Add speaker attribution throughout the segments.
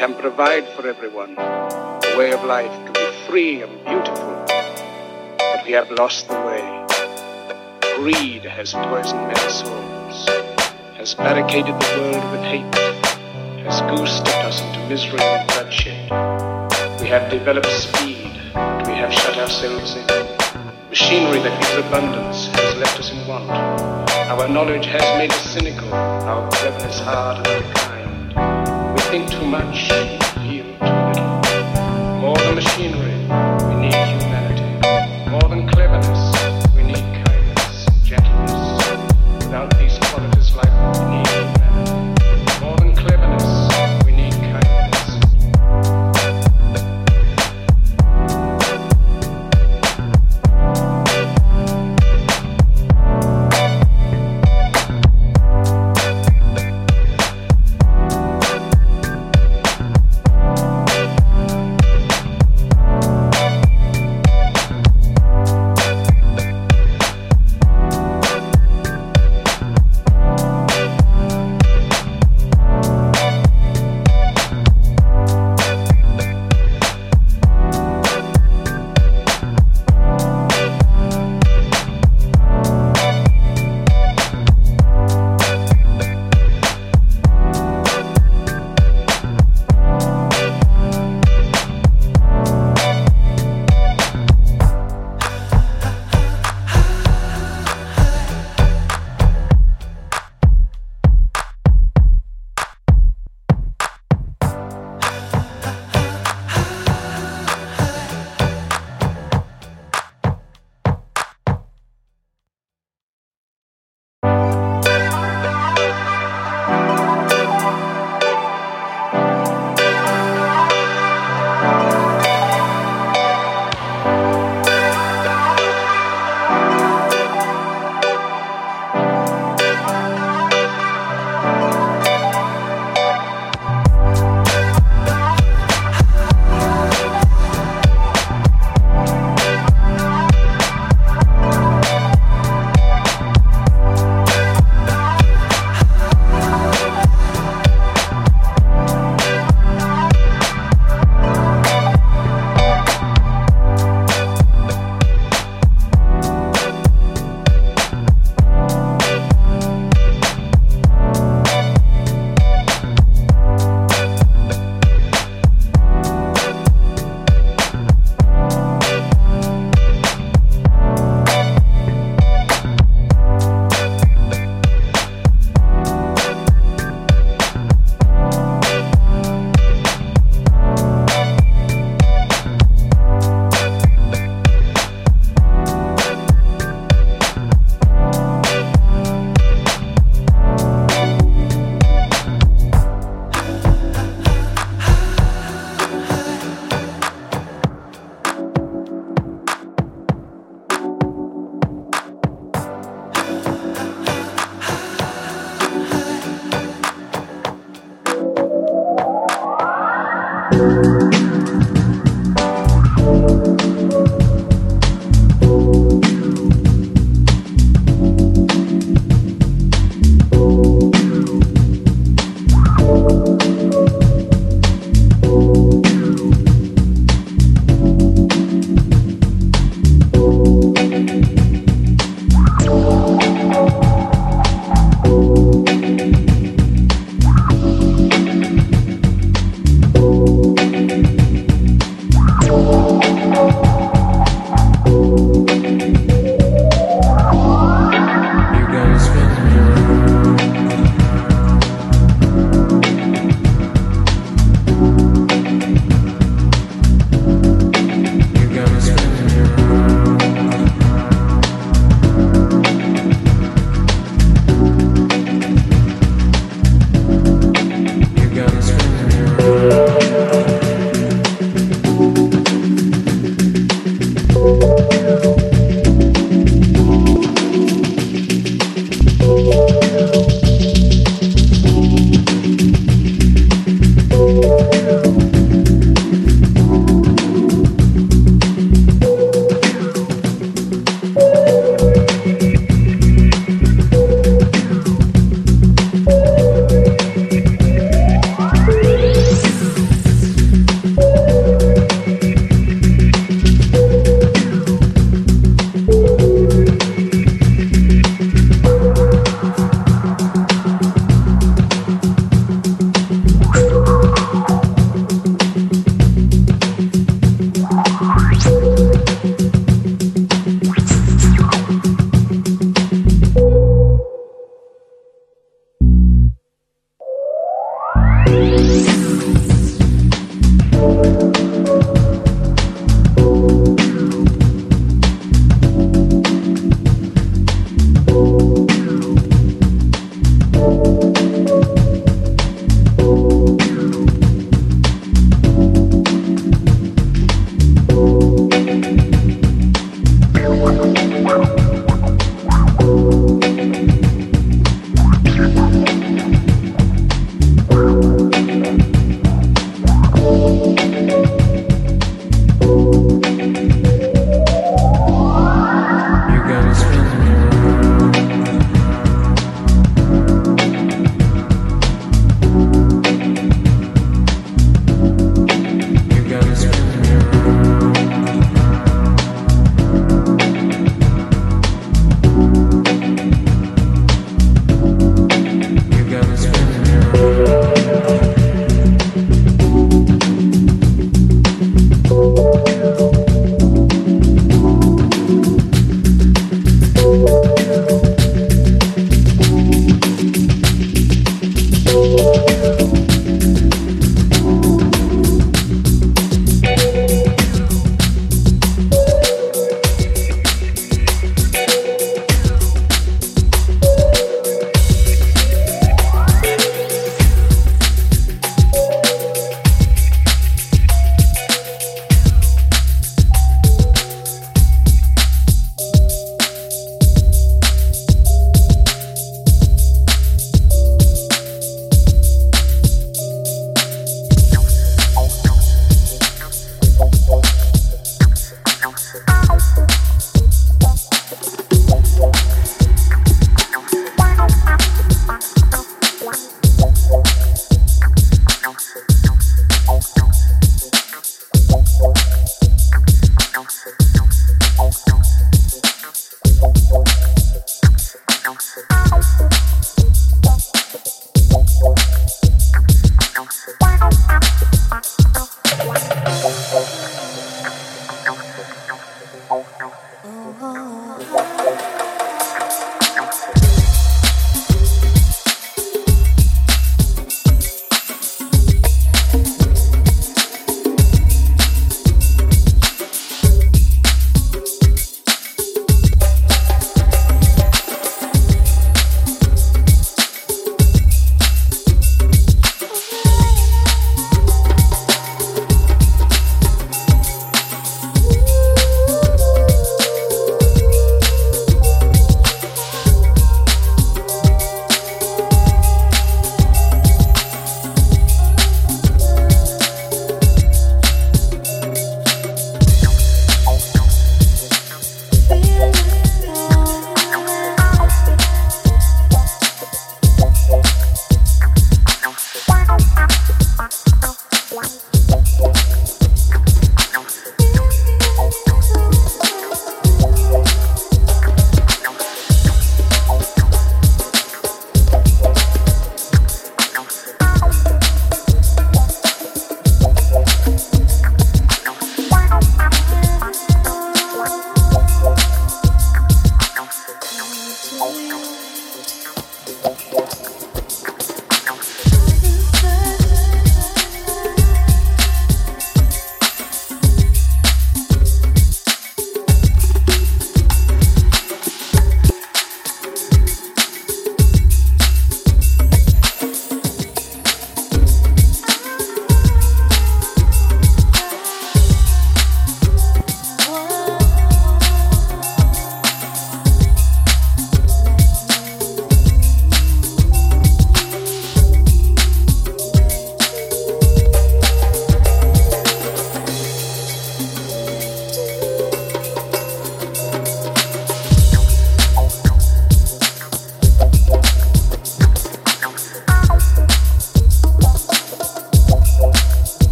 Speaker 1: can provide for everyone a way of life to be free and beautiful. But we have lost the way. Greed has poisoned men's souls, has barricaded the world with hate, has goose-stepped us into misery and bloodshed. We have developed speed, but we have shut ourselves in. Machinery that gives abundance has left us in want. Our knowledge has made us cynical, our cleverness hard and think too much,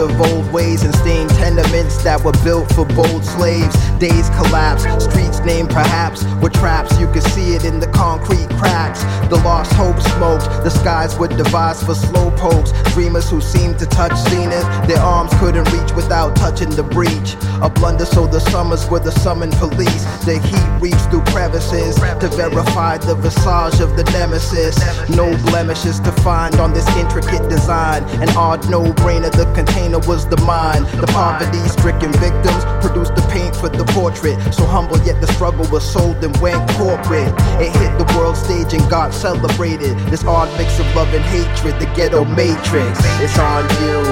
Speaker 2: of old ways and stained tenements that were built for bold slaves. Days collapsed, streets named perhaps were traps. You could see it in the concrete cracks. The lost hope smoked, the skies were devised for slow pokes. Dreamers who seemed to touch zenith, their arms couldn't reach without touching the breach. A blunder, so the summers were the summoned police. The heat reached through crevices to verify the visage of the nemesis. No blemishes to find on this intricate design. An odd no brainer, the container was the mine. The poverty stricken victims produced the paint for the portrait. So humble, yet the struggle was sold and went corporate. It hit the world stage and God celebrated. This odd mix of love and hatred, the ghetto matrix. It's on you,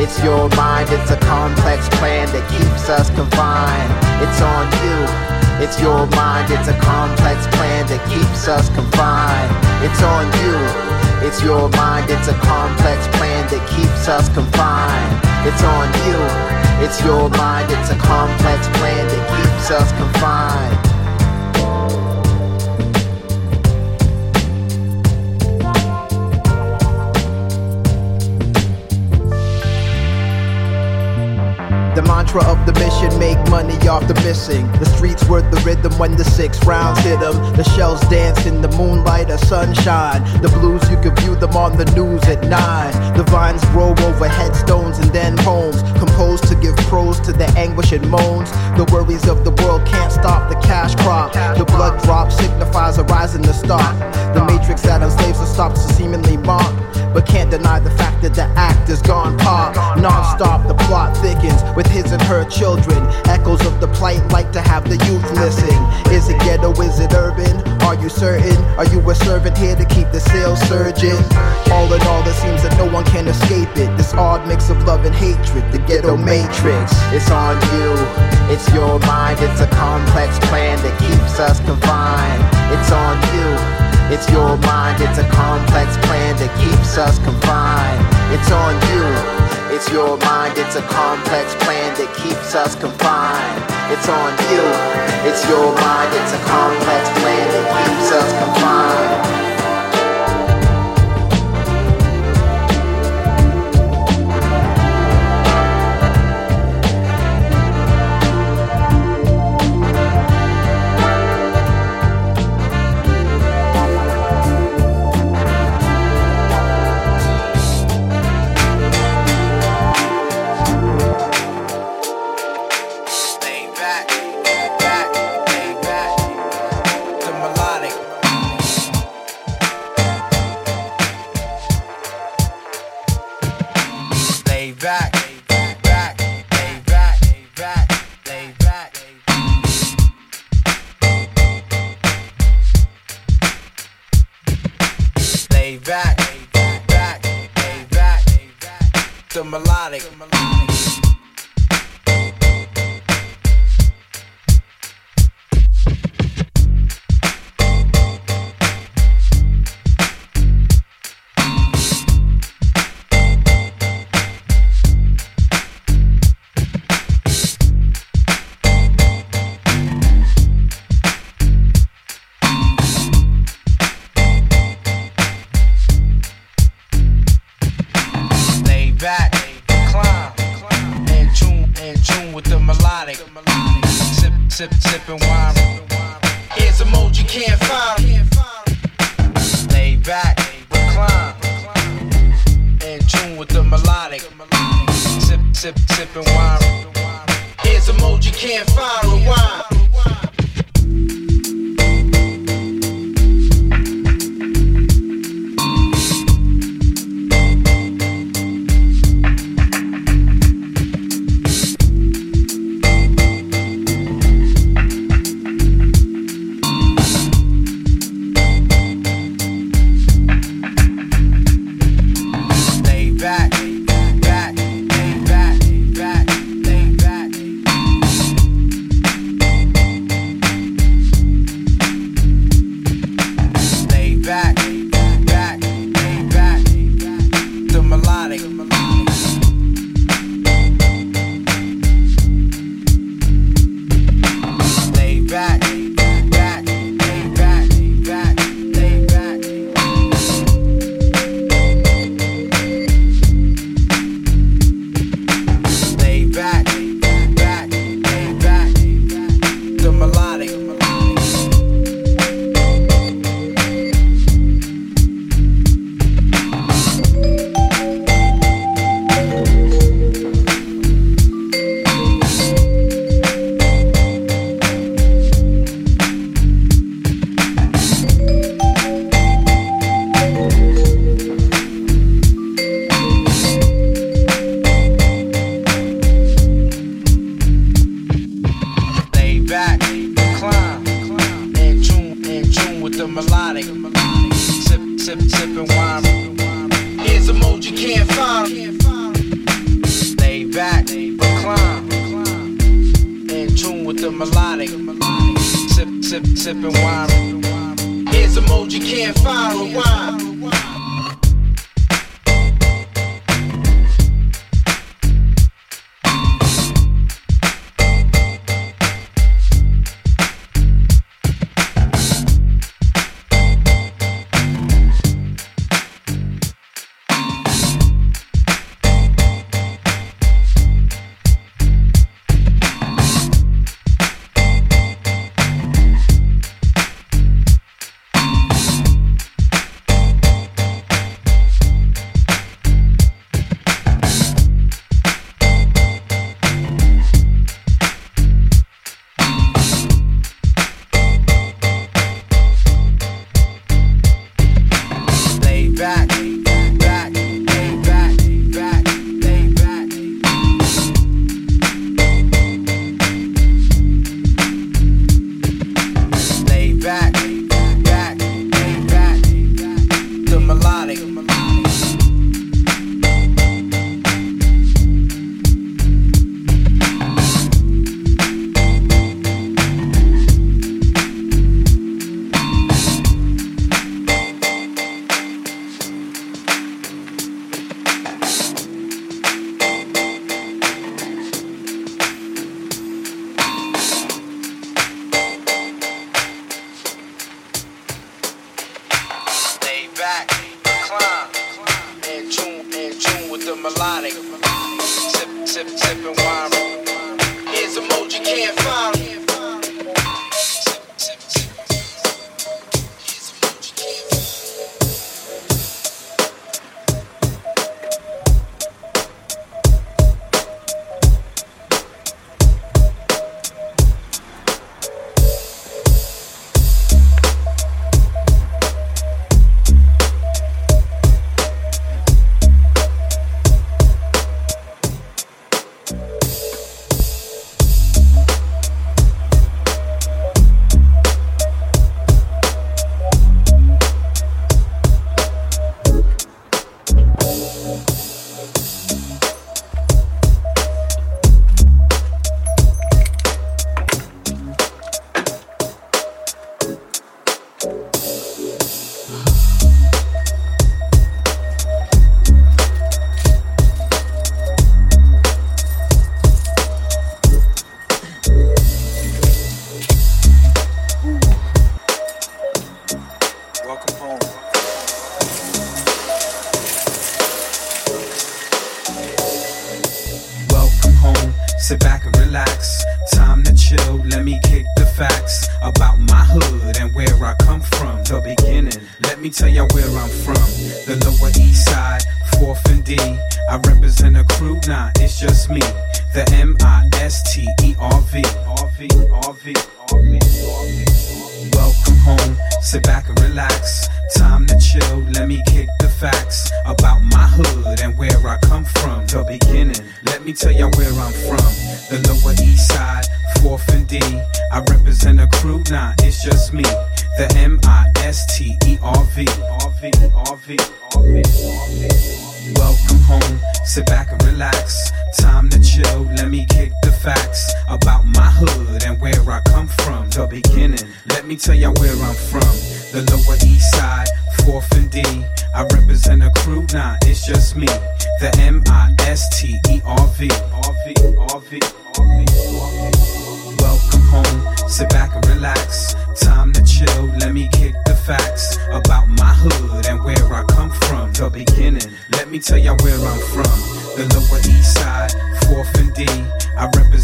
Speaker 2: it's your mind, it's a complex plan that keeps us confined. It's on you. It's your mind, it's a complex plan that keeps us confined. It's on you. It's your mind, it's a complex plan that keeps us confined. It's on you. It's your mind, it's a complex plan that keeps us confined. Mantra of the mission make money off the missing. The streets were the rhythm when the six rounds hit them. The shells dance in the moonlight or sunshine. The blues, you could view them on the news at nine. The vines grow over headstones and then homes. Composed to give prose to the anguish and moans. The worries of the world can't stop the cash crop. The blood drop signifies a rise in the stock. The matrix that enslaves the stops to seemingly mock. But can't deny the fact that the act is gone pop. Non-stop, the plot thickens with his and her children. Echoes of the plight like to have the youth listen. Is it ghetto? Is it urban? Are you certain? Are you a servant here to keep the sales surging? All in all, it seems that no one can escape it. This odd mix of love and hatred, the ghetto matrix. It's on you, it's your mind, it's a complex plan that keeps us confined. It's on you. It's your mind, it's a complex plan that keeps us confined. It's on you. It's your mind, it's a complex plan that keeps us confined. It's on you. It's your mind, it's a complex plan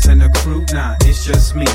Speaker 3: And the crew
Speaker 4: nah, it's just me.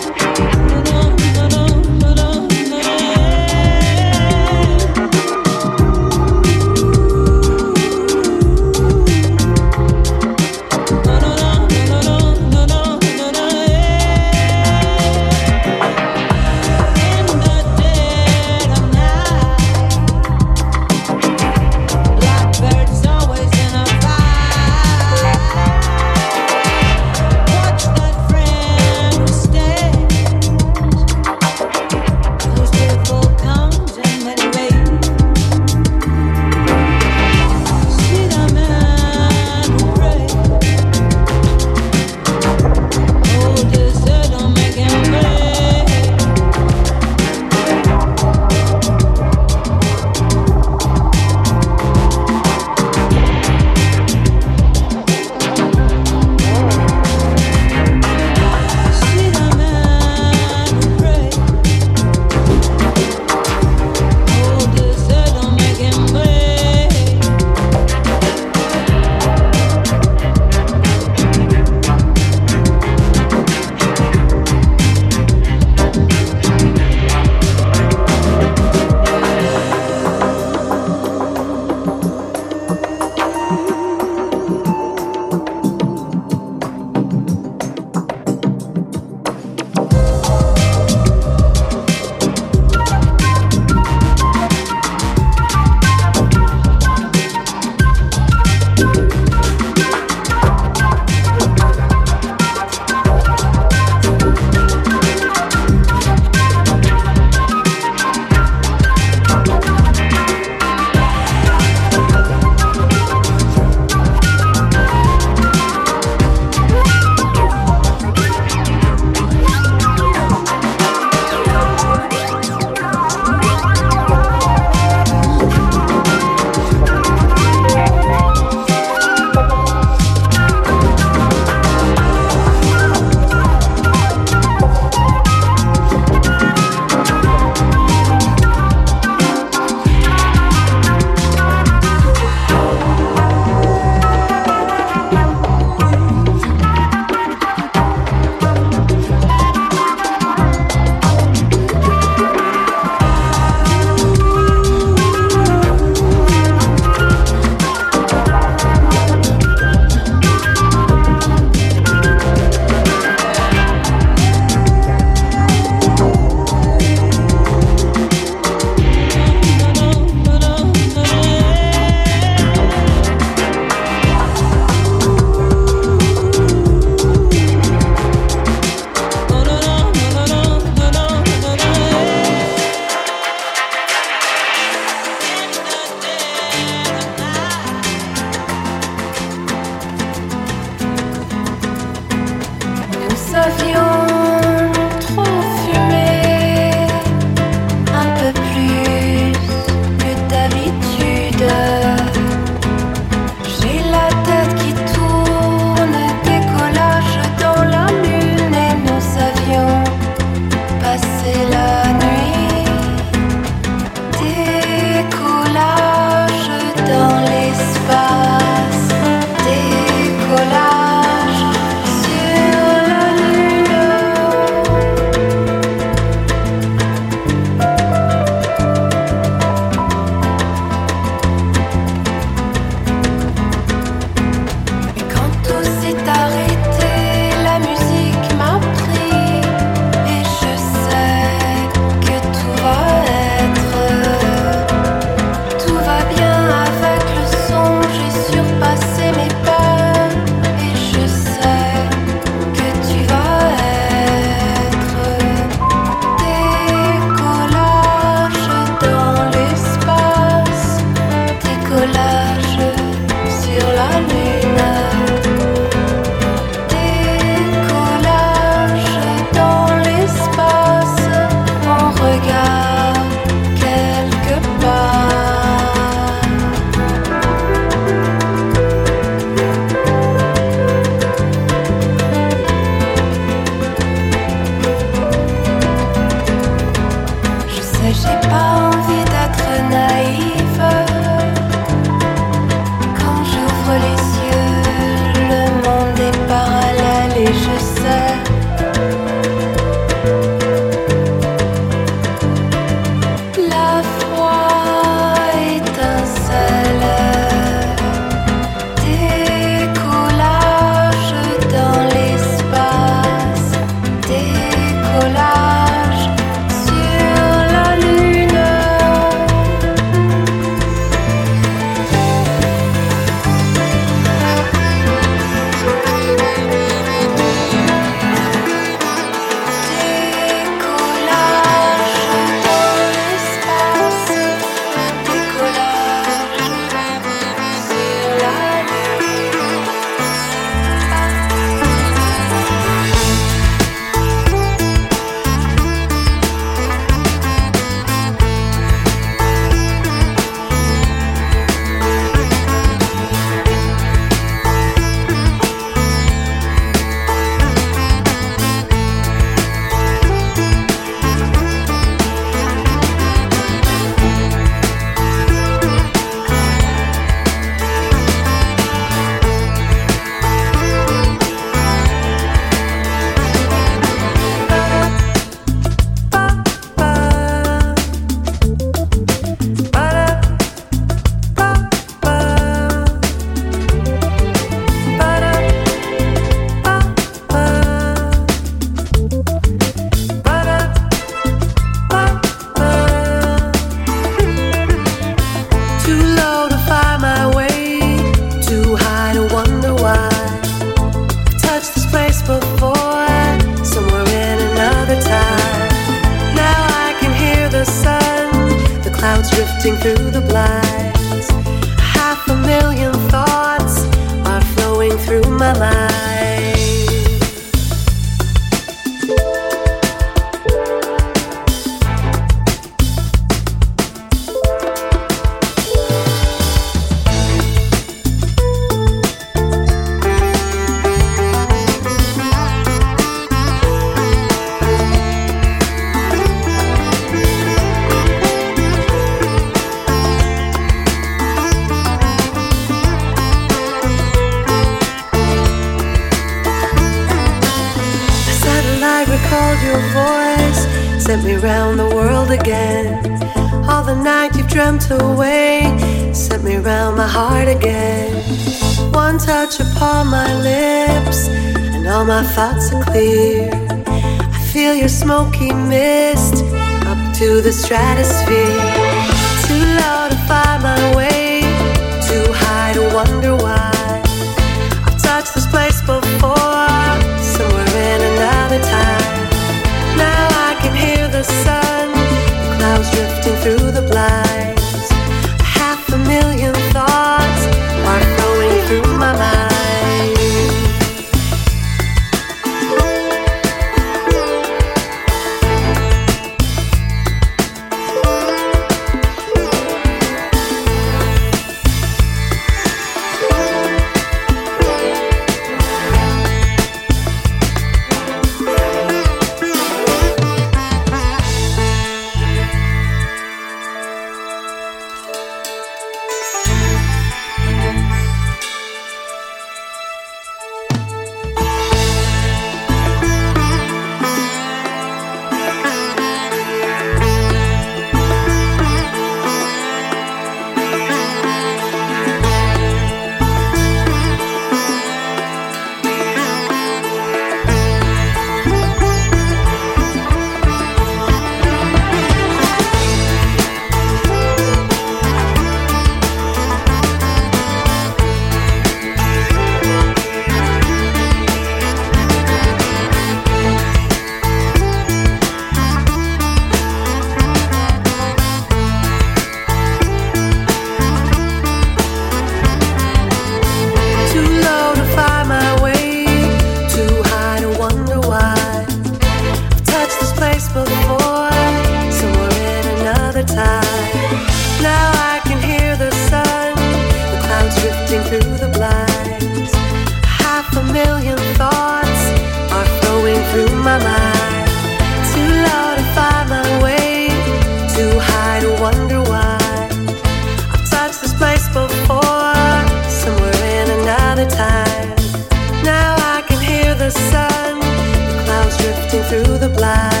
Speaker 5: Through the blinds.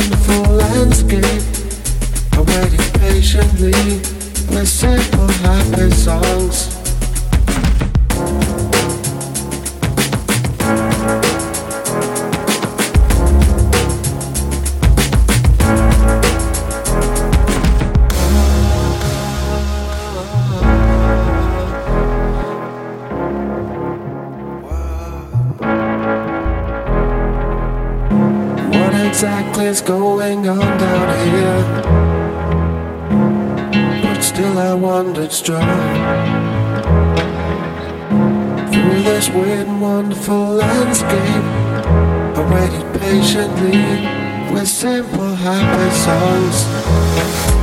Speaker 6: Wonderful landscape I waited patiently with simple happy songs is going on down here? But still I wandered strong Through this weird and wonderful landscape I waited patiently with simple happy songs